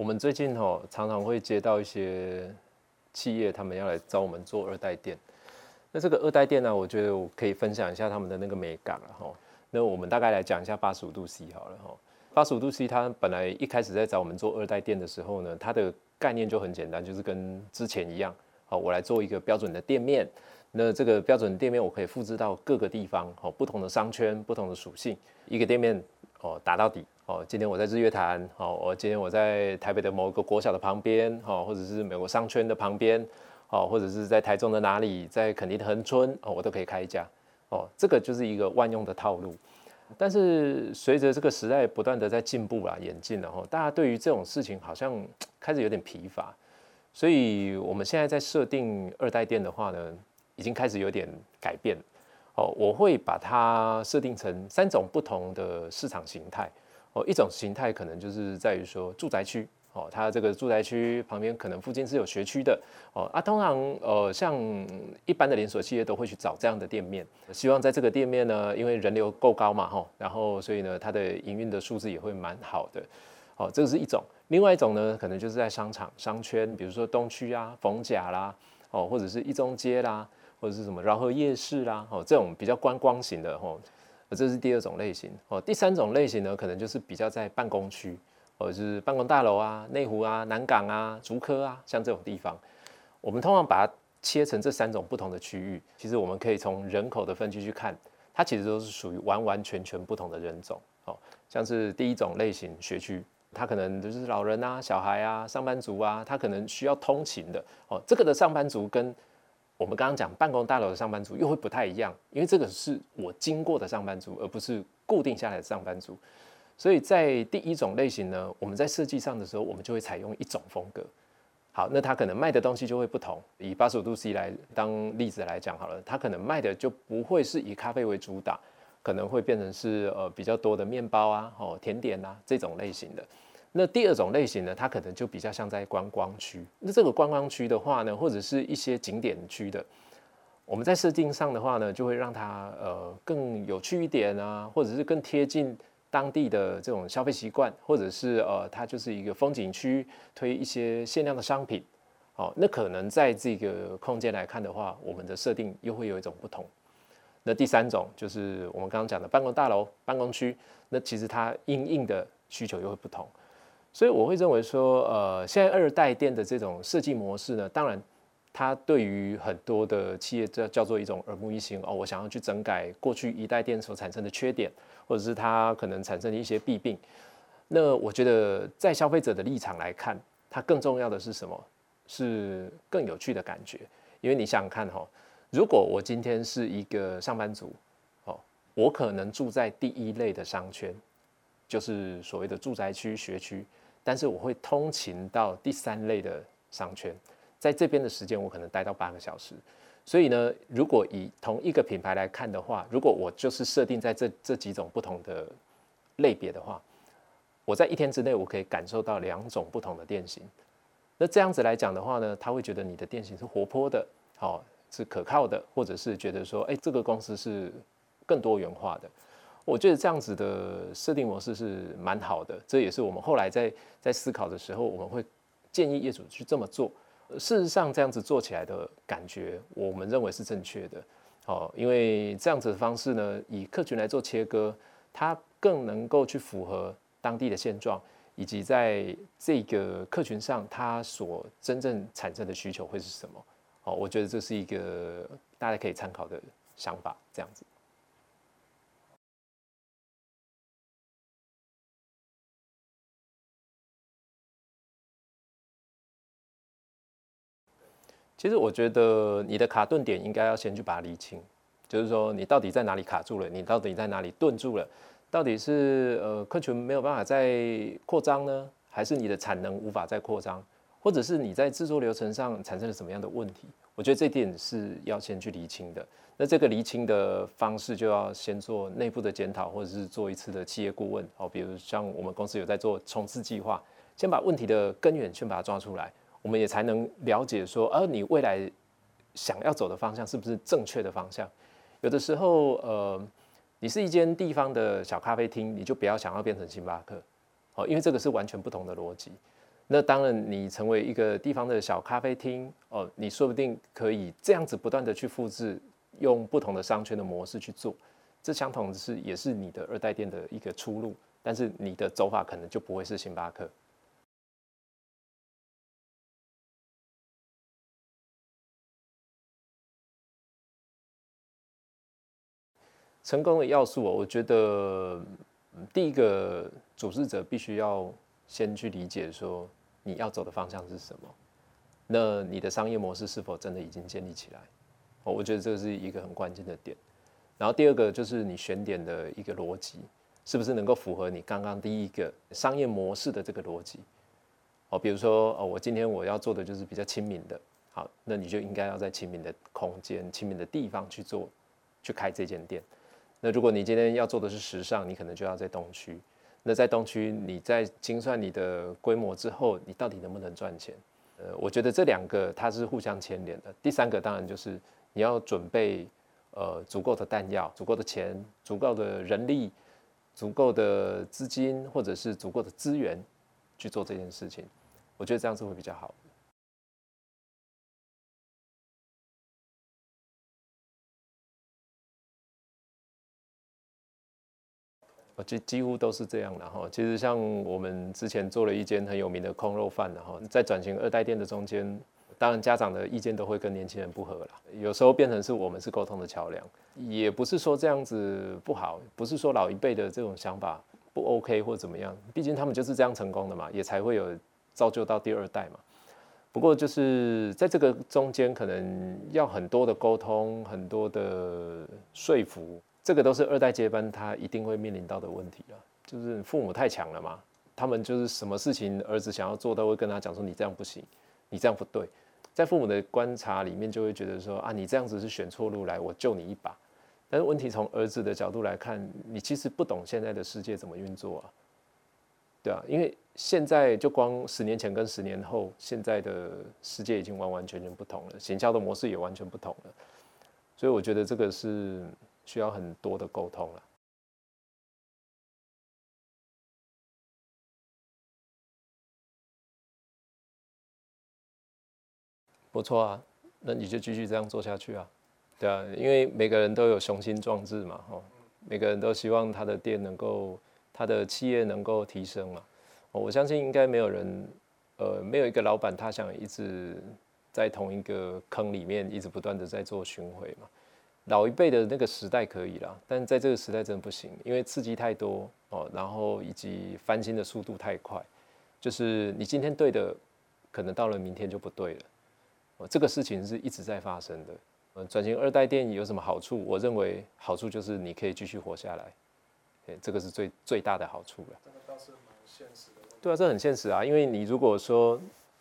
我们最近哦常常会接到一些企业，他们要来找我们做二代店。那这个二代店呢，我觉得我可以分享一下他们的那个美感了哈。那我们大概来讲一下八十五度 C 好了哈。八十五度 C 它本来一开始在找我们做二代店的时候呢，它的概念就很简单，就是跟之前一样，好，我来做一个标准的店面。那这个标准店面我可以复制到各个地方，好，不同的商圈、不同的属性，一个店面哦打到底。哦，今天我在日月潭，哦，我今天我在台北的某个国小的旁边，哦，或者是美国商圈的旁边。哦，或者是在台中的哪里，在垦丁的恒村哦，我都可以开一家哦，这个就是一个万用的套路。但是随着这个时代不断的在进步啦、演进然后，大家对于这种事情好像 开始有点疲乏，所以我们现在在设定二代店的话呢，已经开始有点改变哦。我会把它设定成三种不同的市场形态哦，一种形态可能就是在于说住宅区。哦，它这个住宅区旁边可能附近是有学区的哦啊，通常呃像一般的连锁企业都会去找这样的店面，希望在这个店面呢，因为人流够高嘛哈，然后所以呢它的营运的数字也会蛮好的。哦，这个是一种，另外一种呢，可能就是在商场商圈，比如说东区啊、逢甲啦，哦或者是一中街啦，或者是什么饶河夜市啦，哦这种比较观光型的哦，这是第二种类型。哦，第三种类型呢，可能就是比较在办公区。或者是办公大楼啊、内湖啊、南港啊、竹科啊，像这种地方，我们通常把它切成这三种不同的区域。其实我们可以从人口的分区去看，它其实都是属于完完全全不同的人种。哦，像是第一种类型学区，它可能就是老人啊、小孩啊、上班族啊，他可能需要通勤的。哦，这个的上班族跟我们刚刚讲办公大楼的上班族又会不太一样，因为这个是我经过的上班族，而不是固定下来的上班族。所以在第一种类型呢，我们在设计上的时候，我们就会采用一种风格。好，那它可能卖的东西就会不同。以八十五度 C 来当例子来讲好了，它可能卖的就不会是以咖啡为主打，可能会变成是呃比较多的面包啊、哦甜点啊这种类型的。那第二种类型呢，它可能就比较像在观光区。那这个观光区的话呢，或者是一些景点区的，我们在设定上的话呢，就会让它呃更有趣一点啊，或者是更贴近。当地的这种消费习惯，或者是呃，它就是一个风景区，推一些限量的商品，哦，那可能在这个空间来看的话，我们的设定又会有一种不同。那第三种就是我们刚刚讲的办公大楼、办公区，那其实它应应的需求又会不同。所以我会认为说，呃，现在二代店的这种设计模式呢，当然它对于很多的企业叫叫做一种耳目一新哦，我想要去整改过去一代店所产生的缺点。或者是它可能产生的一些弊病，那我觉得在消费者的立场来看，它更重要的是什么？是更有趣的感觉。因为你想想看哈，如果我今天是一个上班族，哦，我可能住在第一类的商圈，就是所谓的住宅区、学区，但是我会通勤到第三类的商圈，在这边的时间我可能待到八个小时。所以呢，如果以同一个品牌来看的话，如果我就是设定在这这几种不同的类别的话，我在一天之内我可以感受到两种不同的店型。那这样子来讲的话呢，他会觉得你的店型是活泼的，好是可靠的，或者是觉得说，哎，这个公司是更多元化的。我觉得这样子的设定模式是蛮好的。这也是我们后来在在思考的时候，我们会建议业主去这么做。事实上，这样子做起来的感觉，我们认为是正确的。哦，因为这样子的方式呢，以客群来做切割，它更能够去符合当地的现状，以及在这个客群上，它所真正产生的需求会是什么？哦，我觉得这是一个大家可以参考的想法。这样子。其实我觉得你的卡顿点应该要先去把它理清，就是说你到底在哪里卡住了，你到底在哪里顿住了，到底是呃客群没有办法再扩张呢，还是你的产能无法再扩张，或者是你在制作流程上产生了什么样的问题？我觉得这点是要先去厘清的。那这个厘清的方式就要先做内部的检讨，或者是做一次的企业顾问哦，比如像我们公司有在做冲刺计划，先把问题的根源先把它抓出来。我们也才能了解说，呃你未来想要走的方向是不是正确的方向？有的时候，呃，你是一间地方的小咖啡厅，你就不要想要变成星巴克，哦，因为这个是完全不同的逻辑。那当然，你成为一个地方的小咖啡厅哦，你说不定可以这样子不断的去复制，用不同的商圈的模式去做，这相同是也是你的二代店的一个出路，但是你的走法可能就不会是星巴克。成功的要素，我觉得第一个组织者必须要先去理解说你要走的方向是什么，那你的商业模式是否真的已经建立起来？哦，我觉得这是一个很关键的点。然后第二个就是你选点的一个逻辑，是不是能够符合你刚刚第一个商业模式的这个逻辑？哦，比如说哦，我今天我要做的就是比较亲民的，好，那你就应该要在亲民的空间、亲民的地方去做，去开这间店。那如果你今天要做的是时尚，你可能就要在东区。那在东区，你在精算你的规模之后，你到底能不能赚钱？呃，我觉得这两个它是互相牵连的。第三个当然就是你要准备呃足够的弹药、足够的钱、足够的人力、足够的资金或者是足够的资源去做这件事情。我觉得这样子会比较好。几几乎都是这样的哈。其实像我们之前做了一间很有名的空肉饭的哈，在转型二代店的中间，当然家长的意见都会跟年轻人不合了。有时候变成是我们是沟通的桥梁，也不是说这样子不好，不是说老一辈的这种想法不 OK 或怎么样。毕竟他们就是这样成功的嘛，也才会有造就到第二代嘛。不过就是在这个中间，可能要很多的沟通，很多的说服。这个都是二代接班，他一定会面临到的问题啊，就是父母太强了嘛，他们就是什么事情儿子想要做，都会跟他讲说你这样不行，你这样不对，在父母的观察里面就会觉得说啊，你这样子是选错路来，我救你一把。但是问题从儿子的角度来看，你其实不懂现在的世界怎么运作啊，对啊，因为现在就光十年前跟十年后，现在的世界已经完完全全不同了，行销的模式也完全不同了，所以我觉得这个是。需要很多的沟通了，不错啊，那你就继续这样做下去啊，对啊，因为每个人都有雄心壮志嘛，哦，每个人都希望他的店能够，他的企业能够提升嘛，我相信应该没有人，呃，没有一个老板他想一直在同一个坑里面一直不断的在做巡回嘛。老一辈的那个时代可以了，但在这个时代真的不行，因为刺激太多哦，然后以及翻新的速度太快，就是你今天对的，可能到了明天就不对了。哦，这个事情是一直在发生的。呃，转型二代电影有什么好处？我认为好处就是你可以继续活下来，对，这个是最最大的好处了。这个倒是蛮现实的。对啊，这很现实啊，因为你如果说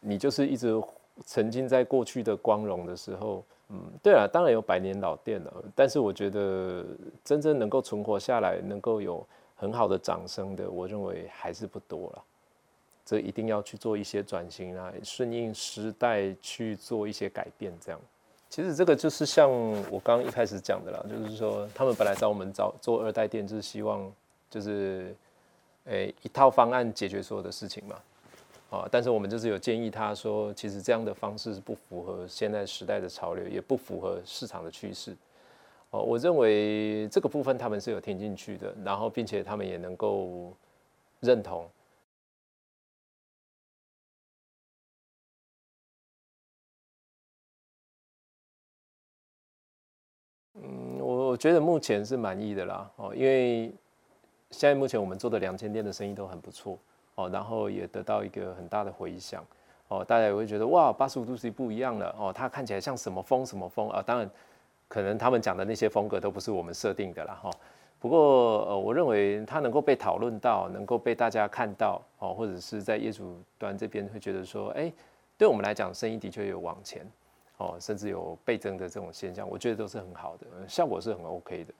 你就是一直沉浸在过去的光荣的时候。嗯，对啊，当然有百年老店了，但是我觉得真正能够存活下来、能够有很好的掌声的，我认为还是不多了。这一定要去做一些转型啊，顺应时代去做一些改变。这样，其实这个就是像我刚刚一开始讲的啦，就是说他们本来找我们找做二代店，就是希望就是诶一套方案解决所有的事情嘛。啊，但是我们就是有建议他说，其实这样的方式是不符合现在时代的潮流，也不符合市场的趋势。哦，我认为这个部分他们是有听进去的，然后并且他们也能够认同。嗯，我觉得目前是满意的啦。哦，因为现在目前我们做的两千店的生意都很不错。哦，然后也得到一个很大的回响，哦，大家也会觉得哇，八十五度 C 不一样了，哦，它看起来像什么风什么风啊？当然，可能他们讲的那些风格都不是我们设定的啦，哈。不过，呃，我认为它能够被讨论到，能够被大家看到，哦，或者是在业主端这边会觉得说，哎，对我们来讲，生意的确有往前，哦，甚至有倍增的这种现象，我觉得都是很好的，效果是很 OK 的。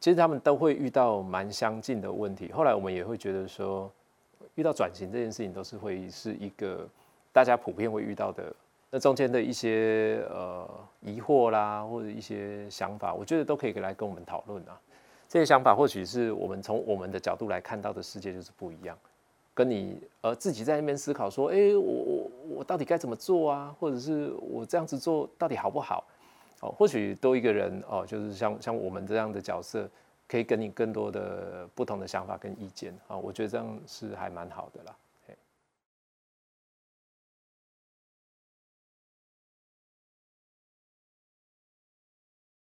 其实他们都会遇到蛮相近的问题。后来我们也会觉得说，遇到转型这件事情，都是会是一个大家普遍会遇到的那中间的一些呃疑惑啦，或者一些想法，我觉得都可以来跟我们讨论啊。这些想法或许是我们从我们的角度来看到的世界就是不一样，跟你呃自己在那边思考说，哎，我我我到底该怎么做啊？或者是我这样子做到底好不好？哦，或许多一个人哦，就是像像我们这样的角色，可以给你更多的不同的想法跟意见啊，我觉得这样是还蛮好的啦。